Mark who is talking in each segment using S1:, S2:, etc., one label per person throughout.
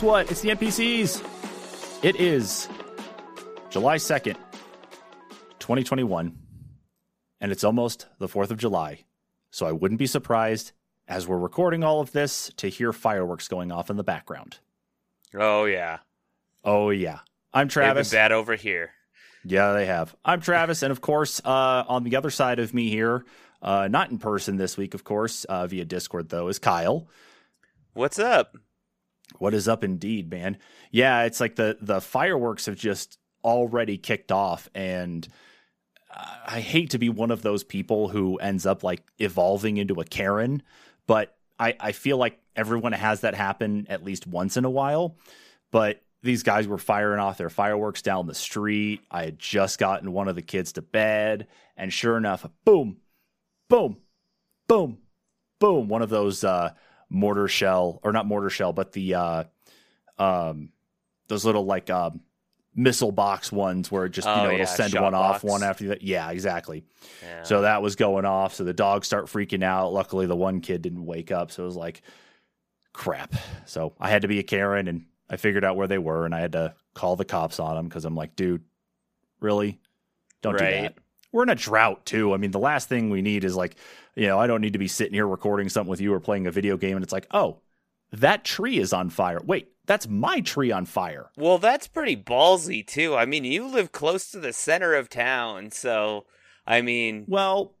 S1: Guess what? It's the NPCs. It is July 2nd, 2021, and it's almost the 4th of July. So I wouldn't be surprised as we're recording all of this to hear fireworks going off in the background.
S2: Oh yeah.
S1: Oh, yeah. I'm Travis.
S2: bad over here.
S1: Yeah, they have. I'm Travis, and of course, uh, on the other side of me here, uh, not in person this week, of course, uh, via Discord though, is Kyle.
S2: What's up?
S1: What is up, indeed, man? Yeah, it's like the the fireworks have just already kicked off, and I hate to be one of those people who ends up like evolving into a Karen, but I I feel like everyone has that happen at least once in a while. But these guys were firing off their fireworks down the street. I had just gotten one of the kids to bed, and sure enough, boom, boom, boom, boom, one of those uh, mortar shell or not mortar shell, but the uh, um, those little like um, missile box ones where it just you
S2: Oh,
S1: know it'll send one off one after that. Yeah, exactly.
S2: Yeah.
S1: So that was going off. So the dogs start freaking out. Luckily, the one kid didn't wake up. So it was like, crap. So I had to be a Karen and I figured out where they were and I had to call the cops on them because I'm like, dude, really? Don't do that. We're in a drought too. I mean, the last thing we need is like, you know, I don't need to be sitting here recording something with you or playing a video game and it's like, oh, that tree is on fire. Wait, that's my tree on fire.
S2: Well, that's pretty ballsy too. I mean, you live close to the center of town, so I mean,
S1: Well,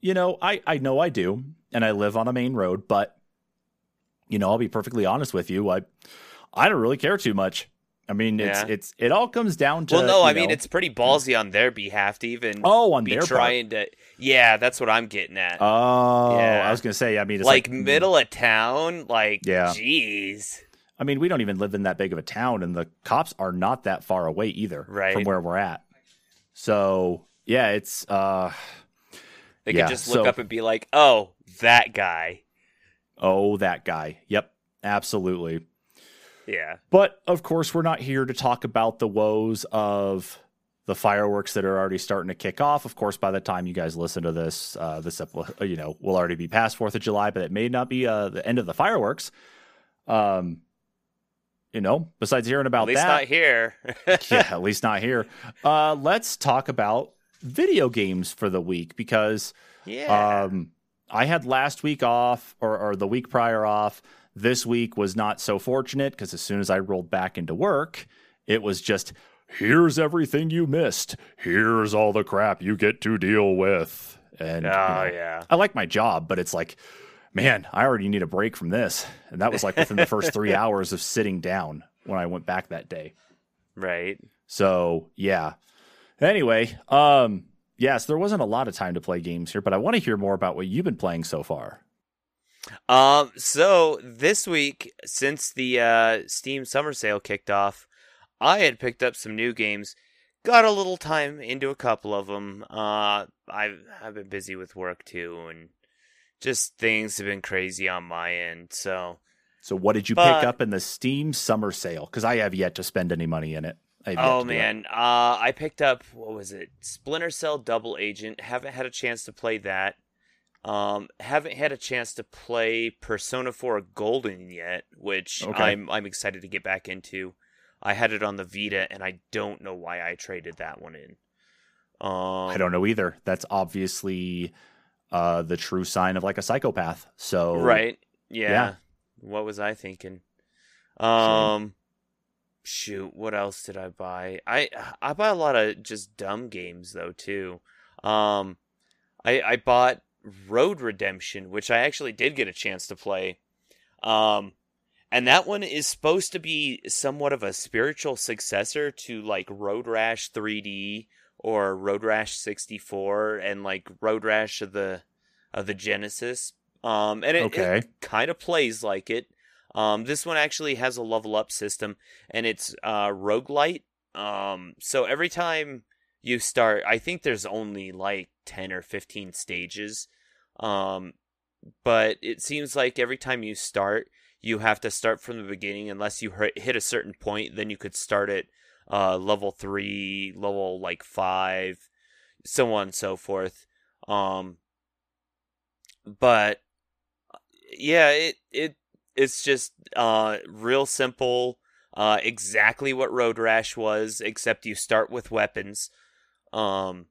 S1: you know, I, I know I do, and I live on a main road, but you know, I'll be perfectly honest with you. I I don't really care too much. I mean, it's
S2: Yeah.
S1: it's it all comes down to
S2: well, no, I mean, it's pretty ballsy on their behalf to even
S1: oh on
S2: be
S1: their part.
S2: trying to. Yeah, that's what I'm getting at.
S1: Oh,
S2: Yeah.
S1: I was gonna say. I mean, it's
S2: like,
S1: like,
S2: middle of town, like
S1: Yeah.
S2: jeez,
S1: I mean, we don't even live in that big of a town, and the cops are not that far away either
S2: Right.
S1: from where we're at. So yeah, it's uh
S2: they
S1: Yeah,
S2: could just look
S1: so-
S2: up and be like, "Oh, that guy."
S1: oh that guy. Yep, absolutely.
S2: Yeah,
S1: But of course, we're not here to talk about the woes of the fireworks that are already starting to kick off. Of course, by the time you guys listen to this, uh, this ep- you know will already be past Fourth of July, but it may not be uh, the end of the fireworks. Um, you know, besides hearing about
S2: at least
S1: that,
S2: not here.
S1: yeah, at least not here. Uh, let's talk about video games for the week because
S2: yeah.
S1: um, I had last week off, or, or the week prior off. This week was not so fortunate because as soon as I rolled back into work, it was just here's everything you missed. Here's all the crap you get to deal with. And
S2: oh
S1: you know,
S2: yeah.
S1: I like my job, but it's like, man, I already need a break from this. And that was like within the first three hours of sitting down when I went back that day.
S2: Right.
S1: So yeah. Anyway, um, yes, there wasn't a lot of time to play games here, but I want to hear more about what you've been playing so far.
S2: Um. So this week, since the uh, Steam Summer Sale kicked off, I had picked up some new games. Got a little time into a couple of them. Uh, I've I've been busy with work too, and just things have been crazy on my end. So
S1: So what did you
S2: But-
S1: pick up in the Steam summer sale? Because I have yet to spend any money in it. I have yet
S2: Oh
S1: to do it.
S2: man, uh, I picked up what was it? Splinter Cell Double Agent. Haven't had a chance to play that. Um, haven't had a chance to play Persona 4 Golden yet, which
S1: Okay.
S2: I'm I'm excited to get back into. I had it on the Vita, and I don't know why I traded that one in. Um,
S1: I don't know either. That's obviously uh, the true sign of like a psychopath. So
S2: Right? Yeah.
S1: Yeah.
S2: What was I thinking? Um, shoot, what else did I buy? I I buy a lot of just dumb games though too. Um, I I bought Road Redemption, which I actually did get a chance to play. Um, and that one is supposed to be somewhat of a spiritual successor to like Road Rash 3D or Road Rash 64 and like Road Rash of the of the Genesis. Um, and it,
S1: Okay.
S2: kind of plays like it. Um, this one actually has a level up system, and it's uh, roguelite. Um, so every time you start, I think there's only like 10 or 15 stages. Um, but it seems like every time you start, you have to start from the beginning unless you hit a certain point. Then you could start at uh, level three, level like five, so on and so forth. Um, but yeah, it it it's just uh, real simple. Uh, exactly what Road Rash was, except you start with weapons. Um,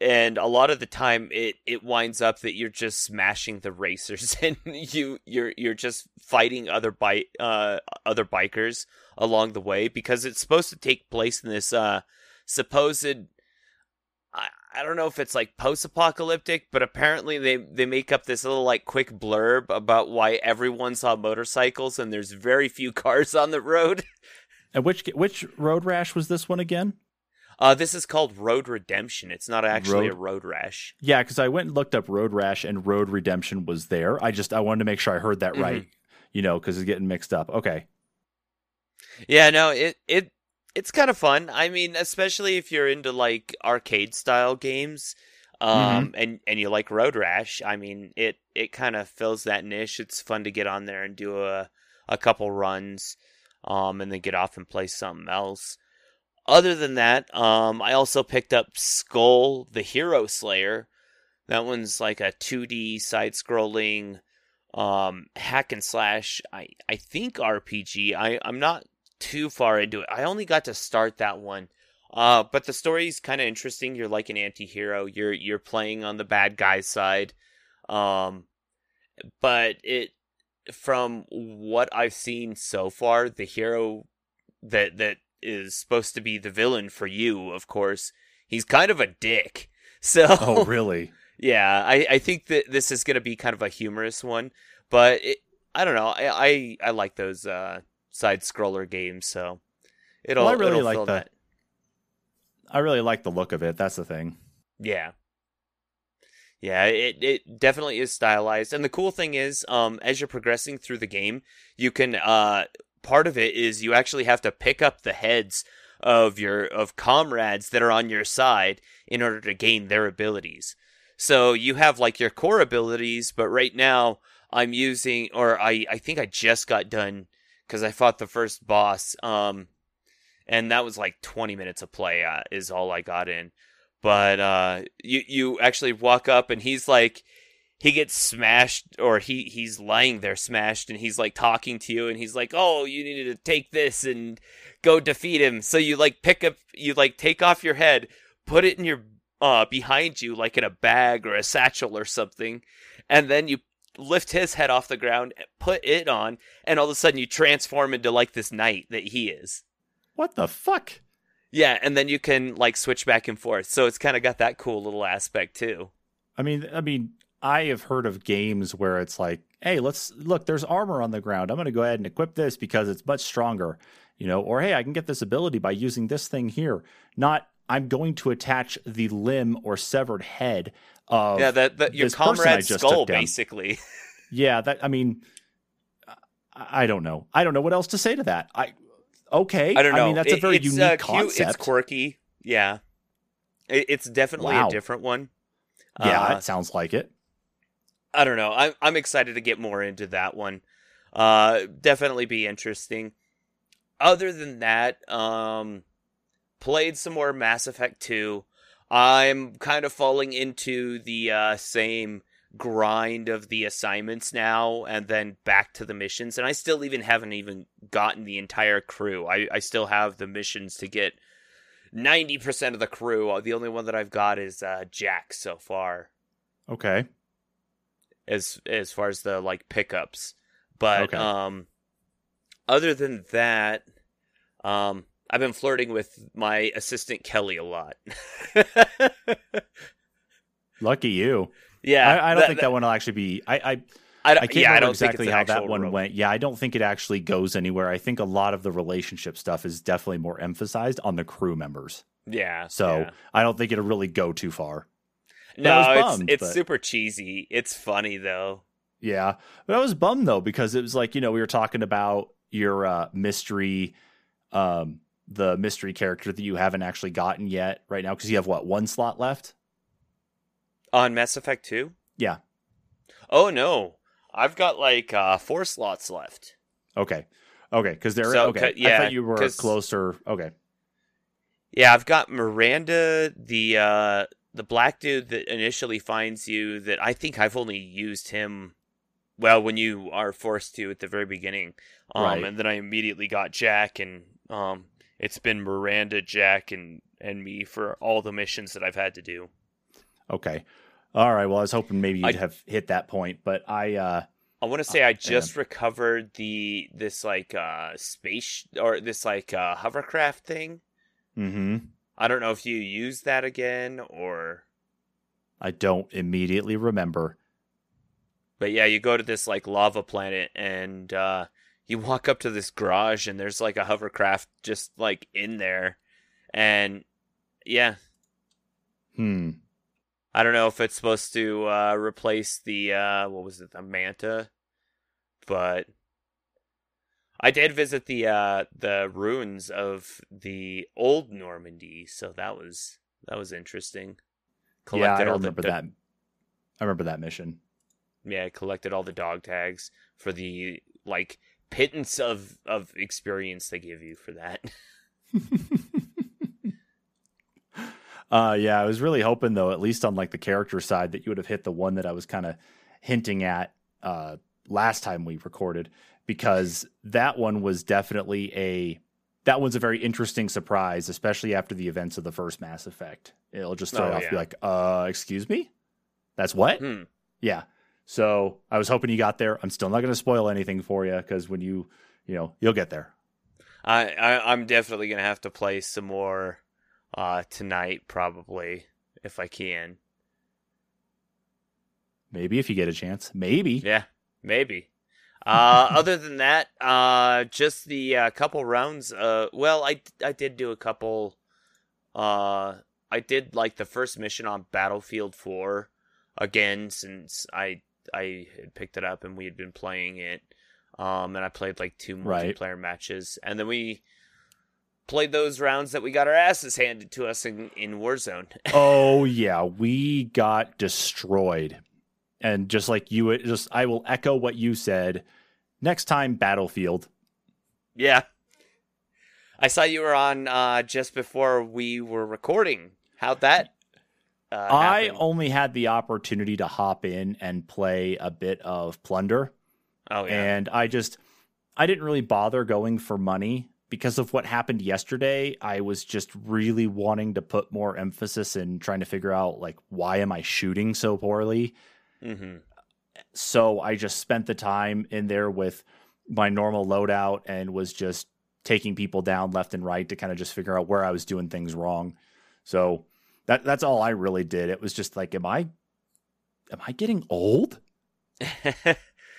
S2: and a lot of the time it it winds up that you're just smashing the racers and you you're you're just fighting other bike uh other bikers along the way because it's supposed to take place in this uh supposed I, I don't know if it's like post-apocalyptic but apparently they they make up this little like quick blurb about why everyone's on motorcycles and there's very few cars on the road.
S1: And which which road rash was this one again
S2: uh, this is called Road Redemption. It's not actually road... a road rash.
S1: Yeah, because I went and looked up Road Rash and Road Redemption was there. I just I wanted to make sure I heard that mm-hmm. right. You know, because it's getting mixed up. Okay.
S2: Yeah, no, it it it's kind of fun. I mean, especially if you're into like arcade style games, um, mm-hmm. and and you like Road Rash. I mean, it it kind of fills that niche. It's fun to get on there and do a a couple runs, um, and then get off and play something else other than that, um, I also picked up Skul the Hero Slayer. That one's like a 2D side scrolling um, hack and slash, I, I think RPG. I, I'm not too far into it. I only got to start that one. Uh, but the story's kind of interesting. You're like an anti-hero. You're you're playing on the bad guy's side. Um, but it from what I've seen so far, the hero that that is supposed to be the villain for you, of course, he's kind of a dick. So
S1: Oh, really?
S2: yeah, I, I think that this is going to be kind of a humorous one, but it, I don't know. I, I, I like those uh, side scroller games, so it'll. Well, I really it'll like the. That.
S1: I really like the look of it. That's the thing.
S2: Yeah. Yeah, it, it definitely is stylized. And the cool thing is, um, as you're progressing through the game, you can uh part of it is you actually have to pick up the heads of your of comrades that are on your side in order to gain their abilities. So you have like your core abilities, but right now I'm using or I I think I just got done cuz I fought the first boss um and that was like 20 minutes of play uh, is all I got in. But uh you you actually walk up and he's like he gets smashed or he he's lying there smashed and he's like talking to you and he's like oh you need to take this and go defeat him. So you like pick up you like take off your head put it in your uh behind you like in a bag or a satchel or something and then you lift his head off the ground put it on and all of a sudden you transform into like this knight that he is.
S1: What the fuck?
S2: Yeah and then you can like switch back and forth. So it's kind of got that cool little aspect too.
S1: I mean i mean I have heard of games where it's like, hey, let's look, there's armor on the ground. I'm going to go ahead and equip this because it's much stronger, you know, or hey, I can get this ability by using this thing here. Not, I'm going to attach the limb or severed head of
S2: yeah, that, that your comrade's skull, basically.
S1: yeah, that I mean, I don't know. I don't know what else to say to that. I okay.
S2: I don't know. I
S1: mean, that's
S2: it,
S1: a very unique uh, concept.
S2: It's quirky. Yeah, it, it's definitely wow. a different one.
S1: Yeah, uh, it sounds like it.
S2: I don't know. I'm I'm excited to get more into that one. Uh, definitely be interesting. Other than that, um, played some more Mass Effect 2. I'm kind of falling into the uh, same grind of the assignments now and then back to the missions and I still even haven't even gotten the entire crew. I, I still have the missions to get 90% of the crew. The only one that I've got is uh, Jack so far.
S1: Okay
S2: as as far as the like pickups. But okay. um other than that, um I've been flirting with my assistant Kelly a lot.
S1: Lucky you.
S2: Yeah,
S1: I, I don't that, think that, that, one will actually be. I I, I, I can't yeah, remember exactly how that one went. Yeah, I don't think it actually goes anywhere. I think a lot of the relationship stuff is definitely more emphasized on the crew members.
S2: Yeah.
S1: So
S2: yeah.
S1: I don't think it'll really go too far.
S2: No, bummed, it's it's but... super cheesy. It's funny though.
S1: Yeah, but I was bummed though because it was like you know we were talking about your uh, mystery, um, the mystery character that you haven't actually gotten yet right now because you have what one slot left.
S2: On Mass Effect 2?
S1: Yeah.
S2: Oh no. I've got like uh, four slots left.
S1: Okay. Okay, because they're
S2: So,
S1: okay.
S2: yeah,
S1: I thought you were closer. Okay.
S2: Yeah, I've got Miranda, the uh the black dude that initially finds you that I think I've only used him well when you are forced to at the very beginning. Um
S1: Right.
S2: and then I immediately got Jack and um it's been Miranda, Jack and and me for all the missions that I've had to do.
S1: Okay. All right. Well, I was hoping maybe you'd
S2: I-
S1: have hit that point, but I. uh
S2: I want to say I just recovered the this like uh space or this like uh hovercraft thing.
S1: hmm
S2: I don't know if you use that again or
S1: I don't immediately remember.
S2: but yeah, you go to this like lava planet and uh you walk up to this garage and there's like a hovercraft just like in there. And yeah,
S1: Hmm.
S2: I don't know if it's supposed to uh replace the uh what was it, the manta, but I did visit the uh the ruins of the old Normandy, so that was that was interesting.
S1: yeah, I
S2: all
S1: remember
S2: the,
S1: that. I remember that mission.
S2: Yeah, I collected all the dog tags for the like pittance of of experience they give you for that.
S1: uh yeah, I was really hoping though, at least on like the character side, that you would have hit the one that I was kind of hinting at uh last time we recorded, because that one was definitely a that one's a very interesting surprise, especially after the events of the first Mass Effect. It'll just throw
S2: Oh,
S1: off,
S2: yeah.
S1: be like, uh, excuse me? That's what?
S2: Hmm.
S1: Yeah. So I was hoping you got there. I'm still not going to spoil anything for you because when you, you know, you'll get there.
S2: I, I I'm definitely gonna have to play some more uh tonight probably if I can.
S1: Maybe if you get a chance. Maybe.
S2: Yeah, maybe. Uh, other than that, uh, just the uh, couple rounds. Uh, well, I I did do a couple. Uh, I did like the first mission on Battlefield Four again since I I had picked it up and we had been playing it. Um, and I played like two
S1: Right.
S2: multiplayer matches, and then we played those rounds that we got our asses handed to us in in Warzone.
S1: oh yeah, we got destroyed. And just like you, just I will echo what you said. Next time, Battlefield.
S2: Yeah. I saw you were on uh, just before we were recording. How'd that? Uh,
S1: I
S2: happen?
S1: only had the opportunity to hop in and play a bit of Plunder.
S2: oh yeah.
S1: and I just I didn't really bother going for money because of what happened yesterday. I was just really wanting to put more emphasis in trying to figure out like why am I shooting so poorly.
S2: Hmm
S1: So I just spent the time in there with my normal loadout and was just taking people down left and right to kind of just figure out where I was doing things wrong. So that that's all I really did. It was just like am I am I getting old?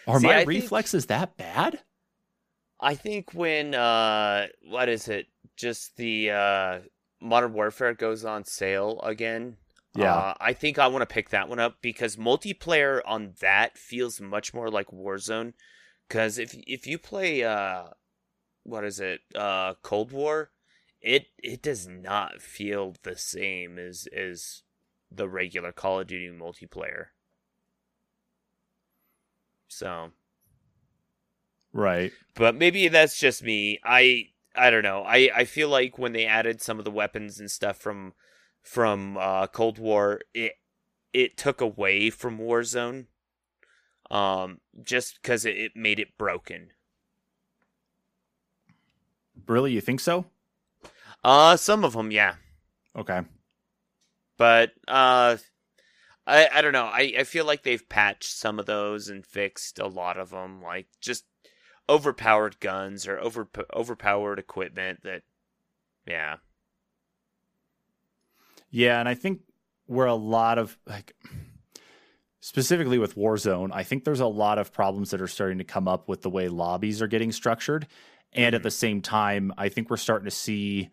S1: Are
S2: See,
S1: my
S2: I think-
S1: reflexes that bad?
S2: I think when uh, what is it? Just the uh, Modern Warfare goes on sale again.
S1: Yeah.
S2: Uh, I think I want to pick that one up because multiplayer on that feels much more like Warzone. Because if if you play uh, what is it? Uh, Cold War, it it does not feel the same as as the regular Call of Duty multiplayer. So,
S1: Right.
S2: but maybe that's just me. I I don't know. I I feel like when they added some of the weapons and stuff from from uh, Cold War, it it took away from Warzone. Um, just because it, it made it broken.
S1: Really, you think so?
S2: Uh, some of them, yeah.
S1: Okay.
S2: but uh I I don't know. I I feel like they've patched some of those and fixed a lot of them like just overpowered guns or over overpowered equipment that yeah.
S1: Yeah, and I think where a lot of like specifically with Warzone, I think there's a lot of problems that are starting to come up with the way lobbies are getting structured. And at
S2: Mhm.
S1: the same time, I think we're starting to see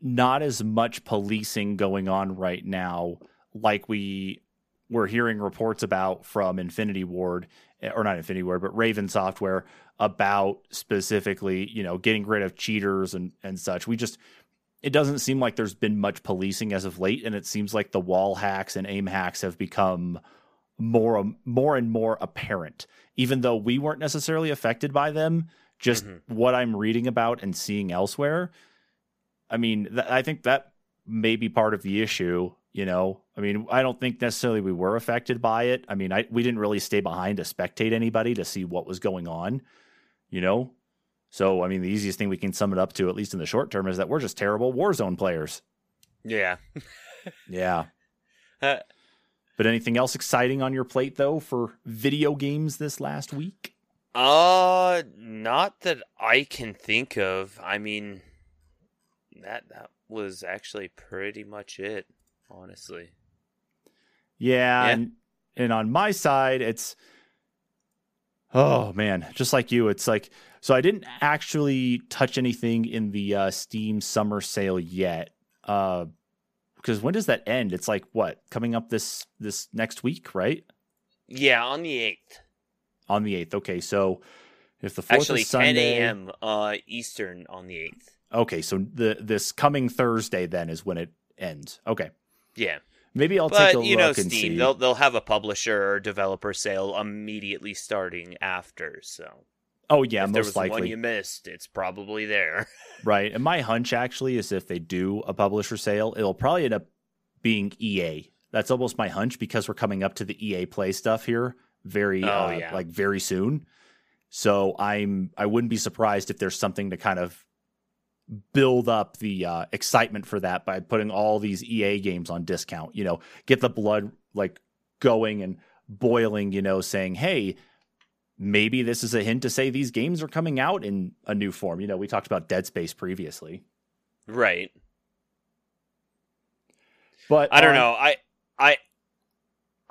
S1: not as much policing going on right now like we we're hearing reports about from Infinity Ward eh, or not Infinity Ward, but Raven Software about specifically, you know, getting rid of cheaters and and such. We just it doesn't seem like there's been much policing as of late, and it seems like the wall hacks and aim hacks have become more more and more apparent. Even though we weren't necessarily affected by them, just mm-hmm. what I'm reading about and seeing elsewhere. I mean, th- I think that may be part of the issue. You know, I mean, I don't think necessarily we were affected by it. I mean, I we didn't really stay behind to spectate anybody to see what was going on. You know, so I mean, the easiest thing we can sum it up to, at least in the short term, is that we're just terrible Warzone players.
S2: Yeah.
S1: yeah. Uh, but anything else exciting on your plate though for video games this last week?
S2: Uh, not that I can think of. I mean, that that was actually pretty much it, honestly.
S1: Yeah, yeah. and and on my side, it's oh man, just like you, it's like so I didn't actually touch anything in the uh, Steam summer sale yet. Uh, because when does that end? It's like what coming up this this next week, right?
S2: Yeah, on the eighth.
S1: On the eighth. Okay, so if the fourth
S2: actually
S1: is Sunday,
S2: 10 a.m. Uh, Eastern on the eighth.
S1: Okay, so the this coming Thursday then is when it ends. Okay.
S2: Yeah.
S1: Maybe I'll but, take a
S2: you
S1: look
S2: know, Steam,
S1: see.
S2: They'll they'll have a publisher or developer sale immediately starting after. So.
S1: Oh yeah,
S2: if
S1: most
S2: there was
S1: likely.
S2: one you missed, it's probably there.
S1: right, and my hunch actually is if they do a publisher sale, it'll probably end up being EA. That's almost my hunch because we're coming up to the EA Play stuff here very, oh, uh, yeah. like very soon. So I'm I wouldn't be surprised if there's something to kind of build up the uh, excitement for that by putting all these EA games on discount. You know, get the blood like going and boiling. You know, saying, "Hey, maybe this is a hint to say these games are coming out in a new form." You know, we talked about Dead Space previously,
S2: right?
S1: But
S2: I don't um, know. I I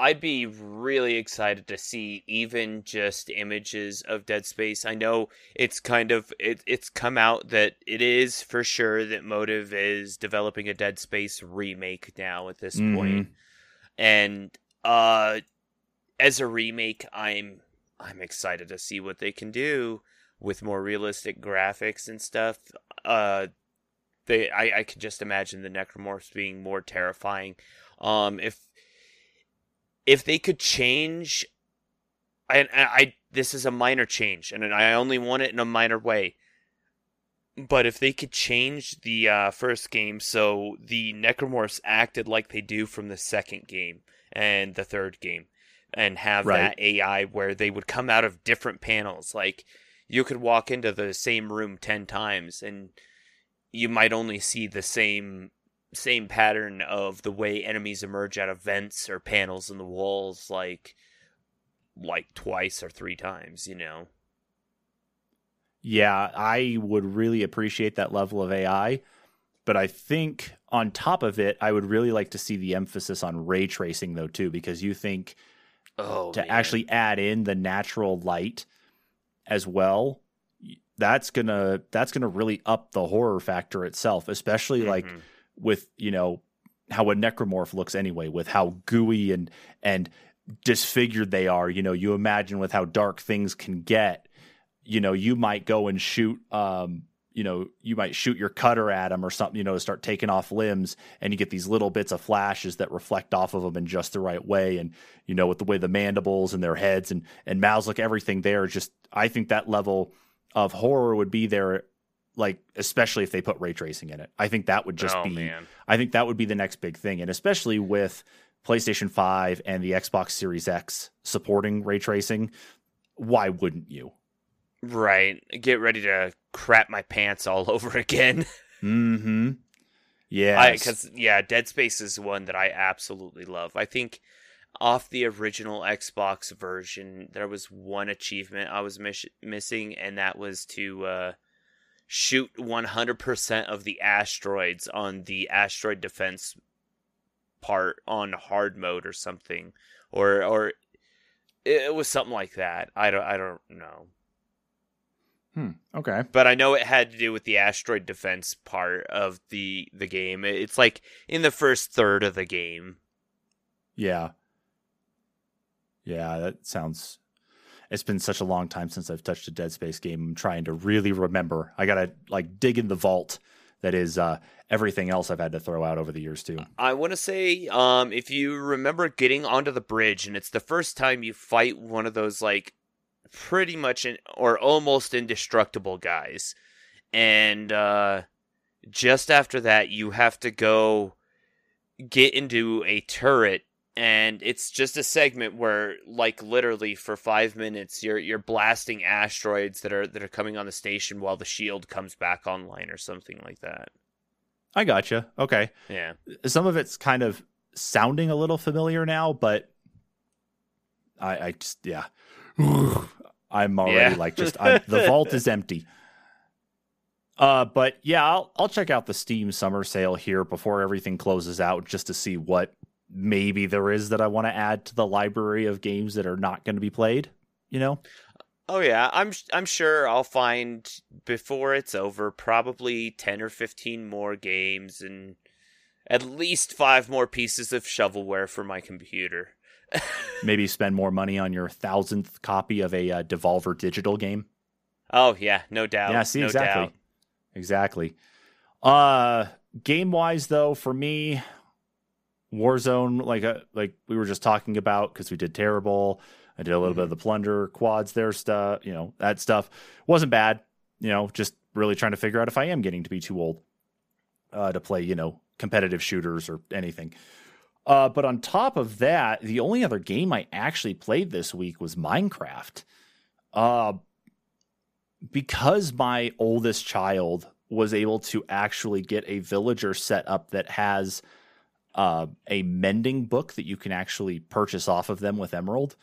S2: I'd be really excited to see even just images of Dead Space. I know it's kind of it, it's come out that it is for sure that Motive is developing a Dead Space remake now at this mm-hmm. point. And uh as a remake, I'm I'm excited to see what they can do with more realistic graphics and stuff. Uh they I, I could just imagine the necromorphs being more terrifying. Um if if they could change and I, I this is a minor change and I only want it in a minor way. But if they could change the uh, first game so the necromorphs acted like they do from the second game and the third game and have right. that AI where they would come out of different panels like you could walk into the same room 10 times and you might only see the same same pattern of the way enemies emerge out of vents or panels in the walls like like twice or three times, you know.
S1: Yeah, I would really appreciate that level of AI, but I think on top of it, I would really like to see the emphasis on ray tracing though too because you think
S2: oh,
S1: to
S2: man.
S1: actually add in the natural light as well that's gonna that's gonna really up the horror factor itself especially mm-hmm. like with you know how a necromorph looks anyway, with how gooey and and disfigured they are. You know, you imagine with how dark things can get. You know, you might go and shoot. Um, you know, you might shoot your cutter at them or something. You know, to start taking off limbs, and you get these little bits of flashes that reflect off of them in just the right way. And you know, with the way the mandibles and their heads and and mouths look, everything there. Just, I think that level of horror would be there like especially if they put ray tracing in it. I think that would just
S2: oh,
S1: be
S2: man.
S1: I think that would be the next big thing and especially with PlayStation 5 and the Xbox Series X supporting ray tracing, why wouldn't you?
S2: Right. Get ready to crap my pants all over again.
S1: Mm mhm. Yeah.
S2: Cuz yeah, Dead Space is one that I absolutely love. I think off the original Xbox version, there was one achievement I was miss- missing, and that was to uh, shoot 100% of the asteroids on the asteroid defense part on hard mode or something or or it was something like that i don't i don't know
S1: hmm okay
S2: but i know it had to do with the asteroid defense part of the the game it's like in the first third of the game
S1: yeah Yeah, that sounds. It's been such a long time since I've touched a Dead Space game. I'm trying to really remember. I gotta like dig in the vault that is uh, everything else I've had to throw out over the years too.
S2: I want to say, um, if you remember getting onto the bridge, and it's the first time you fight one of those like pretty much in, or almost indestructible guys, and uh, just after that, you have to go get into a turret and it's just a segment where like literally for 5 minutes you're you're blasting asteroids that are that are coming on the station while the shield comes back online or something like that.
S1: I gotcha. Okay.
S2: Yeah.
S1: Some of it's kind of sounding a little familiar now, but I I just yeah. I'm already yeah. like just I'm, the vault is empty. Uh, but yeah, I'll I'll check out the Steam summer sale here before everything closes out just to see what maybe there is that I want to add to the library of games that are not going to be played. You know.
S2: Oh yeah, I'm I'm sure I'll find before it's over probably 10 or 15 more games and at least 5 more pieces of shovelware for my computer.
S1: Maybe spend more money on your thousandth copy of a uh, Devolver Digital game.
S2: Oh yeah, no doubt.
S1: Yeah, see
S2: no
S1: exactly.
S2: Doubt.
S1: Exactly. Uh game wise though, for me, Warzone, like uh, like we were just talking about, because we did terrible. I did a little mm-hmm. bit of the plunder quads there stuff, you know, that stuff wasn't bad. You know, just really trying to figure out if I am getting to be too old uh, to play, you know, competitive shooters or anything. Uh, but on top of that, the only other game I actually played this week was Minecraft. Uh, because my oldest child was able to actually get a villager set up that has uh, a mending book that you can actually purchase off of them with Emerald.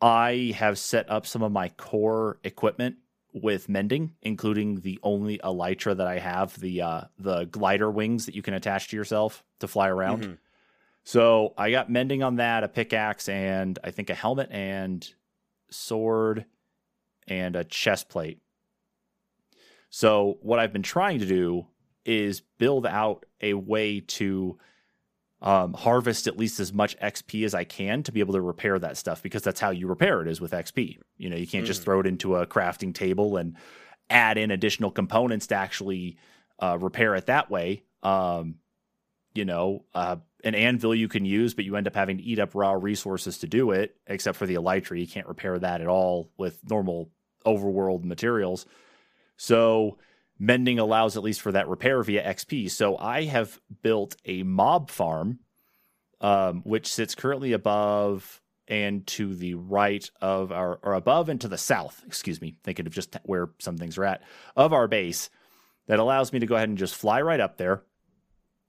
S1: I have set up some of my core equipment with mending, including the only elytra that I have the uh, the glider wings that you can attach to yourself to fly around. Mm-hmm. So I got mending on that, a pickaxe, and I think a helmet and sword and a chest plate. So, what I've been trying to do is build out a way to um, harvest at least as much XP as I can to be able to repair that stuff because that's how you repair it is with XP. You know, you can't mm. just throw it into a crafting table and add in additional components to actually uh, repair it that way. Um, you know, uh, an anvil you can use, but you end up having to eat up raw resources to do it, except for the elytra. You can't repair that at all with normal overworld materials. So mending allows at least for that repair via XP. So I have built a mob farm, um, which sits currently above and to the right of our, or above and to the south, excuse me, thinking of just where some things are at, of our base that allows me to go ahead and just fly right up there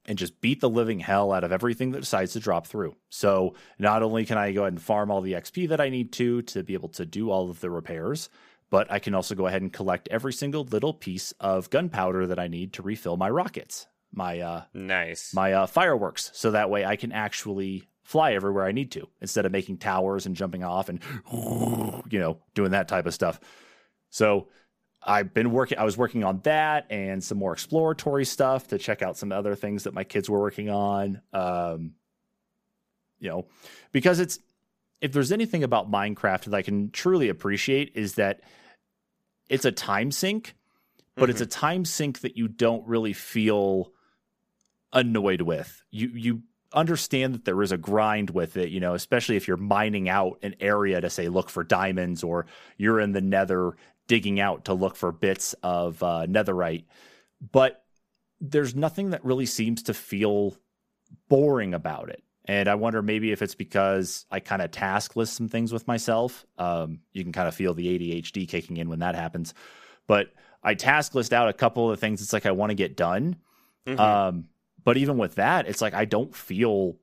S1: and just beat the living hell out of everything that decides to drop through. So not only can I go ahead and farm all the XP that I need to to be able to do all of the repairs, but I can also go ahead and collect every single little piece of gunpowder that I need to refill my rockets, my uh,
S2: nice,
S1: my uh, fireworks, so that way I can actually fly everywhere I need to instead of making towers and jumping off and you know doing that type of stuff. So I've been working. I was working on that and some more exploratory stuff to check out some other things that my kids were working on. Um, you know, because it's if there's anything about Minecraft that I can truly appreciate is that it's a time sink, but mm-hmm. it's a time sink that you don't really feel annoyed with. You you understand that there is a grind with it, you know, especially if you're mining out an area to say look for diamonds or you're in the nether digging out to look for bits of uh, netherite. But there's nothing that really seems to feel boring about it. And I wonder maybe if it's because I kind of task list some things with myself. Um, you can kind of feel the ADHD kicking in when that happens. But I task list out a couple of things it's like I want to get done. Mm-hmm. Um, but even with that, it's like I don't feel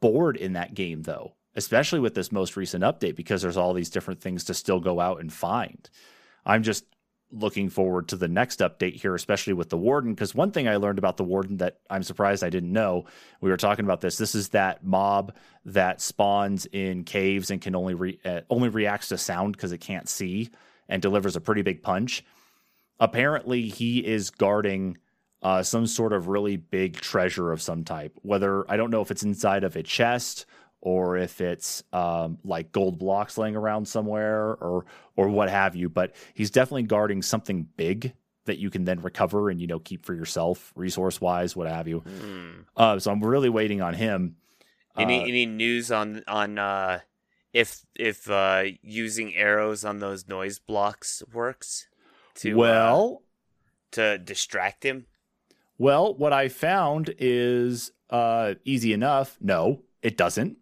S1: bored in that game though, especially with this most recent update because there's all these different things to still go out and find. I'm just looking forward to the next update here, especially with the Warden. Because one thing I learned about the Warden that I'm surprised I didn't know, we were talking about this. This is that mob that spawns in caves and can only re- uh, only reacts to sound because it can't see and delivers a pretty big punch. Apparently, he is guarding uh, some sort of really big treasure of some type. Whether I don't know if it's inside of a chest or if it's um, like gold blocks laying around somewhere or or what have you. But he's definitely guarding something big that you can then recover and you know keep for yourself, resource wise, what have you.
S2: Hmm.
S1: Uh, so I'm really waiting on him.
S2: Any
S1: Uh,
S2: any news on on uh, if if uh, using arrows on those noise blocks works? To uh,
S1: well,
S2: to distract him.
S1: Well, what I found is uh, easy enough. No, it doesn't.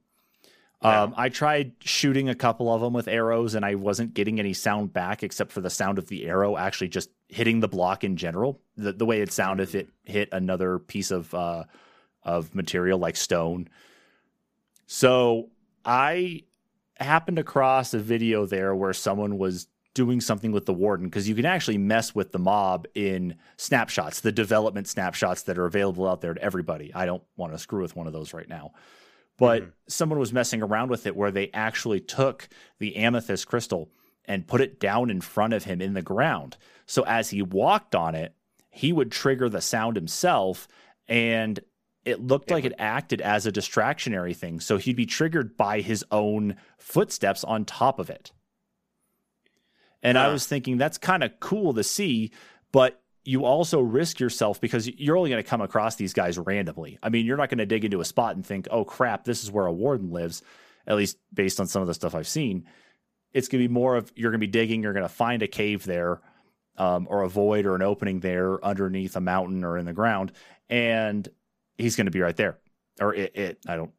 S1: Um, I tried shooting a couple of them with arrows, and I wasn't getting any sound back except for the sound of the arrow actually just hitting the block in general. The the way it sounded if it hit another piece of uh, of material like stone. So I happened across a video there where someone was doing something with the warden because you can actually mess with the mob in snapshots, the development snapshots that are available out there to everybody. I don't want to screw with one of those right now. But
S2: Mhm.
S1: someone was messing around with it where they actually took the amethyst crystal and put it down in front of him in the ground. So as he walked on it, he would trigger the sound himself and it looked like it acted as a distractionary thing. So he'd be triggered by his own footsteps on top of it. And I was thinking that's kind of cool to see, but you also risk yourself because you're only going to come across these guys randomly. I mean, you're not going to dig into a spot and think, oh crap, this is where a warden lives, at least based on some of the stuff I've seen. It's going to be more of you're going to be digging, you're going to find a cave there, um, or a void or an opening there underneath a mountain or in the ground, and he's going to be right there. Or it, it, I don't,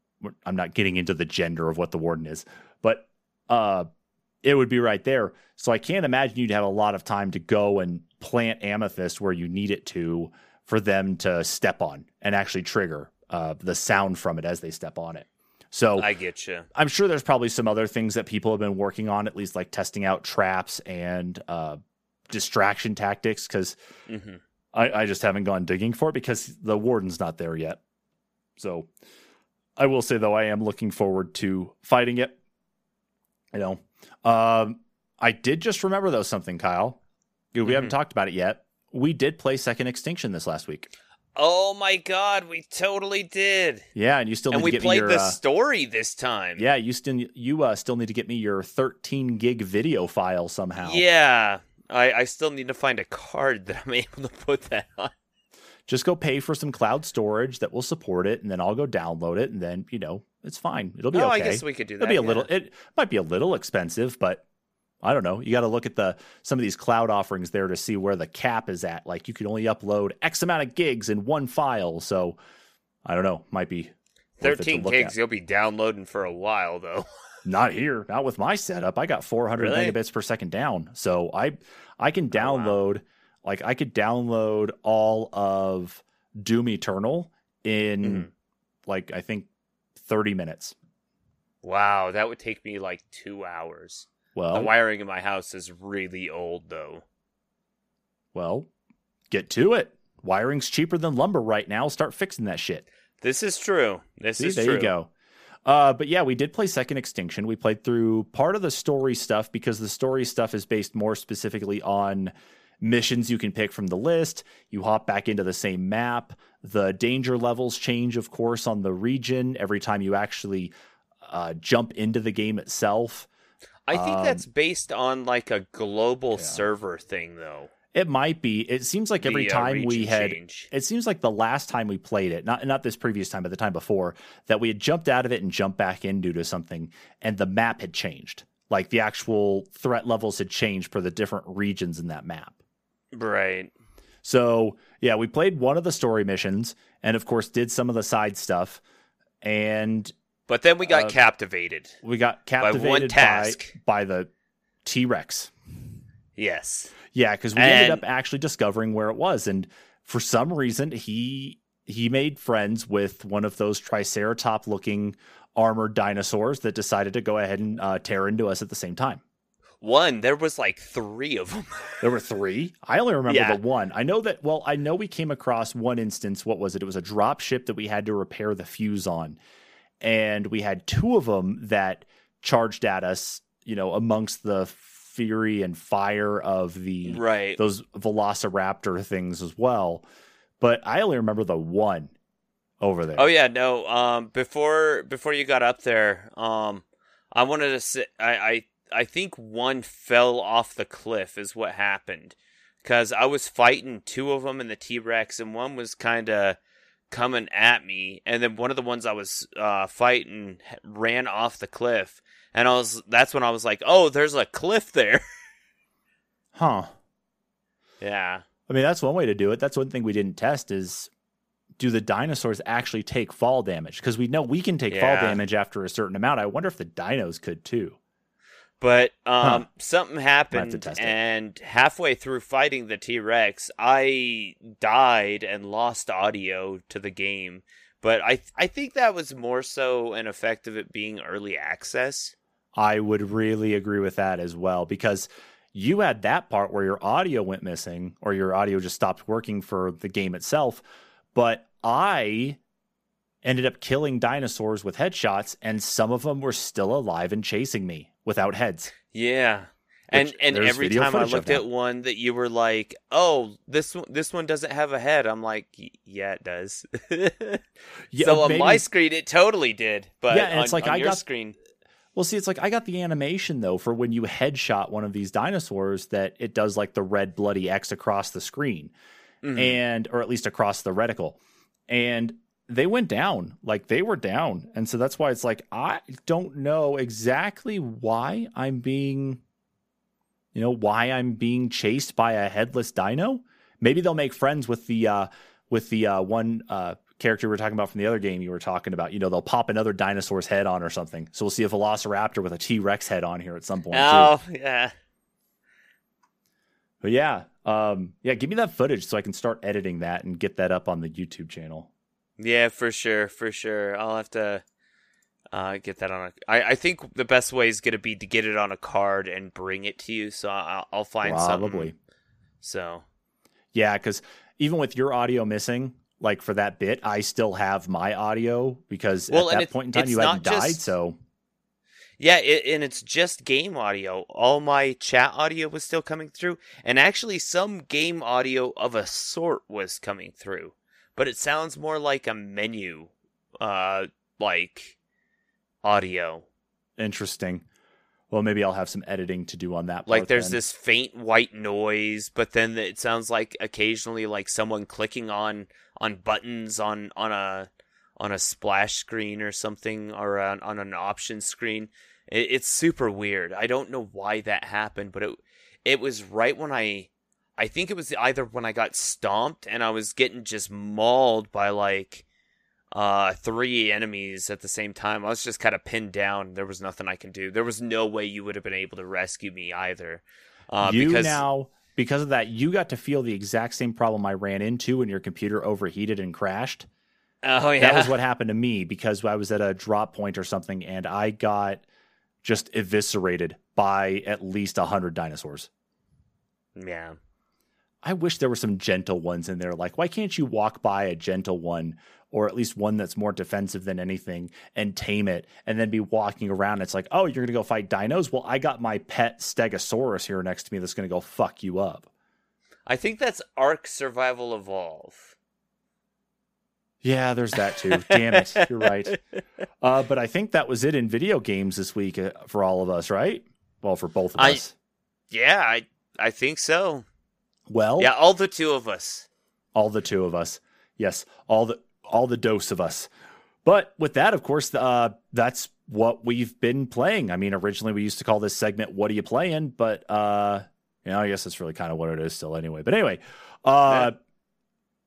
S1: I'm not getting into the gender of what the warden is, but uh, it would be right there. So I can't imagine you'd have a lot of time to go and plant amethyst where you need it to for them to step on and actually trigger uh, the sound from it as they step on it. So
S2: I get you.
S1: I'm sure there's probably some other things that people have been working on, at least like testing out traps and uh, distraction tactics. Because
S2: hmm
S1: I, I just haven't gone digging for it because the warden's not there yet. So I will say though, I am looking forward to fighting it. You know, um, I did just remember though something, Kyle. We haven't
S2: Mhm.
S1: talked about it yet. We did play Second Extinction this last week.
S2: Oh my god, we totally did.
S1: Yeah, and you still
S2: and we
S1: to get
S2: played
S1: your.
S2: the
S1: uh,
S2: story this time.
S1: yeah, you still you uh, still need to get me your 13 gig video file somehow.
S2: Yeah. I, I still need to find a card that I'm able to put that on.
S1: Just go pay for some cloud storage that will support it, and then I'll go download it, and then you know it's fine. It'll be
S2: oh,
S1: okay.
S2: I guess we could do that.
S1: It'll be a
S2: yeah.
S1: little. It might be a little expensive, but I don't know. You got to look at the some of these cloud offerings there to see where the cap is at. Like you can only upload X amount of gigs in one file, so I don't know. Might be worth it to
S2: 13 gigs
S1: at.
S2: you'll be downloading for a while though.
S1: Not here, not with my setup. I got 400
S2: Really?
S1: megabits per second down, so I I can
S2: Oh, wow.
S1: Like I could download all of Doom Eternal in
S2: Mhm.
S1: like I think 30 minutes.
S2: Wow, that would take me like 2 hours.
S1: Well,
S2: the wiring in my house is really old though.
S1: well, get to it. Wiring's cheaper than lumber right now. Start fixing that shit.
S2: This is true. This
S1: See,
S2: is
S1: there
S2: true.
S1: you go. Uh, but yeah, we did play Second Extinction. We played through part of the story stuff because the story stuff is based more specifically on missions you can pick from the list. You hop back into the same map. The danger levels change, of course, on the region every time you actually uh, jump into the game itself.
S2: I think
S1: Um,
S2: that's based on like a global
S1: Yeah.
S2: server thing though.
S1: It might be. It seems like every
S2: The, uh,
S1: time we had
S2: change.
S1: it seems like the last time we played it, not not this previous time, but the time before, that we had jumped out of it and jumped back in due to something, and the map had changed. Like the actual threat levels had changed for the different regions in that map.
S2: Right.
S1: So yeah, we played one of the story missions, and of course did some of the side stuff, and
S2: But then we got
S1: Uh,
S2: captivated.
S1: we got captivated by, one
S2: task.
S1: by the T Rex.
S2: Yes.
S1: Yeah, because we ended up actually discovering where it was, and for some reason he he made friends with one of those Triceratop looking armored dinosaurs that decided to go ahead and uh, tear into us at the same time.
S2: One, there was like 3 of them.
S1: There were three. I only remember
S2: Yeah.
S1: the one. I know that. Well, I know we came across one instance. What was it? It was a drop ship that we had to repair the fuse on, and we had two of them that charged at us. You know, amongst the fury and fire of the
S2: right.
S1: those velociraptor things as well. But I only remember the one. over there.
S2: Oh yeah, no. Um, before before you got up there, um, I wanted to say I I I think one fell off the cliff is what happened because I was fighting two of them in the T Rex, and one was kind of coming at me, and then one of the ones I was uh, fighting ran off the cliff, and I was that's when I was like, oh, there's a cliff there.
S1: Huh.
S2: yeah.
S1: I mean, that's one way to do it. That's one thing we didn't test is do the dinosaurs actually take fall damage? Because we know we can take fall damage after a certain amount. I wonder if the dinos could too.
S2: But um,
S1: Huh.
S2: something happened, and halfway through fighting the T Rex, I died and lost audio to the game. But I I think that was more so an effect of it being early access.
S1: I would really agree with that as well because you had that part where your audio went missing or your audio just stopped working for the game itself. But I ended up killing dinosaurs with headshots, and some of them were still alive and chasing me without heads.
S2: Yeah. And
S1: Which
S2: and
S1: there's
S2: every time I looked at one that you were like, "Oh, this one this one doesn't have a head." I'm like, "Yeah, it does."
S1: Yeah,
S2: so on my screen it totally did, but
S1: Yeah, and
S2: on,
S1: it's like
S2: on
S1: I
S2: your
S1: got-
S2: screen
S1: Well, see, it's like I got the animation though for when you headshot one of these dinosaurs that it does like the red bloody X across the screen,
S2: Mhm.
S1: and or at least across the reticle, and they went down, like they were down, and so that's why it's like I don't know exactly why I'm being, you know, why I'm being chased by a headless dino. Maybe they'll make friends with the uh with the uh one uh character we are talking about from the other game you were talking about. You know, they'll pop another dinosaur's head on or something. So we'll see a Velociraptor with a T Rex head on here at some point. too.
S2: Oh, yeah.
S1: But yeah, um, yeah, give me that footage so I can start editing that and get that up on the YouTube channel.
S2: Yeah, for sure, for sure. I'll have to uh, get that on a. I, I think the best way is gonna be to get it on a card and bring it to you. So I'll, I'll find
S1: Probably.
S2: something. So
S1: Yeah, because even with your audio missing, like for that bit, I still have my audio because
S2: Well,
S1: at that
S2: it's-
S1: point in time you hadn't died.
S2: just-
S1: So
S2: yeah, it, and it's just game audio. All my chat audio was still coming through, and actually some game audio of a sort was coming through, but it sounds more like a menu, uh, like audio.
S1: interesting. Well, maybe I'll have some editing to do on that.
S2: like there's
S1: then.
S2: this faint white noise but then it sounds like occasionally like someone clicking on on buttons on on a on a splash screen or something or on, on an option screen it, it's super weird i don't know why that happened but it it was right when i i think it was either when i got stomped and i was getting just mauled by like uh three enemies at the same time. I was just kind of pinned down. There was nothing i can do. There was no way you would have been able to rescue me either. Uh
S1: you
S2: because
S1: now because of that, you got to feel the exact same problem I ran into when your computer overheated and crashed.
S2: oh yeah
S1: That was what happened to me because I was at a drop point or something and I got just eviscerated by at least a hundred dinosaurs.
S2: yeah
S1: I wish there were some gentle ones in there. Like, why can't you walk by a gentle one or at least one that's more defensive than anything and tame it and then be walking around? It's like, oh, you're going to go fight dinos? Well, I got my pet Stegosaurus here next to me that's going to go fuck you up.
S2: i think that's ARK survival evolve
S1: Yeah, there's that too. Damn it. You're right. Uh, but I think that was it in video games this week uh, for all of us, right? Well, for both of
S2: I-
S1: us.
S2: yeah i i think so
S1: Well,
S2: yeah all the two of us
S1: all the two of us. Yes, all the all the dose of us. But with that, of course, uh, that's what we've been playing. I mean, originally we used to call this segment "What are you playing?" But uh, you know, I guess that's really kind of what it is still, anyway. But anyway, uh,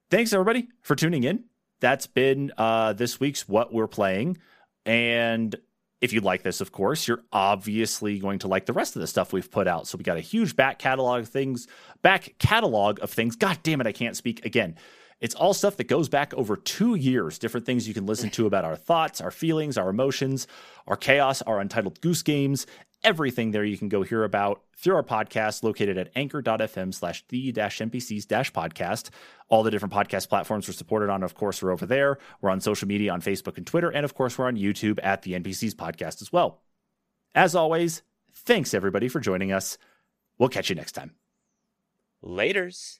S1: thanks everybody for tuning in. That's been uh, this week's "What We're Playing," and if you like this, of course, you're obviously going to like the rest of the stuff we've put out. So we got a huge back catalog of things, back catalog of things. God damn it, I can't speak again. It's all stuff that goes back over two years, different things you can listen to about our thoughts, our feelings, our emotions, our chaos, our untitled goose games, everything there you can go hear about through our podcast located at anchor.fm slash the dash NPCs dash podcast. All the different podcast platforms we're supported on, of course, are over there. We're on social media on Facebook and Twitter. And of course, we're on YouTube at the NPCs podcast as well. As always, thanks everybody for joining us. We'll catch you next time.
S2: laters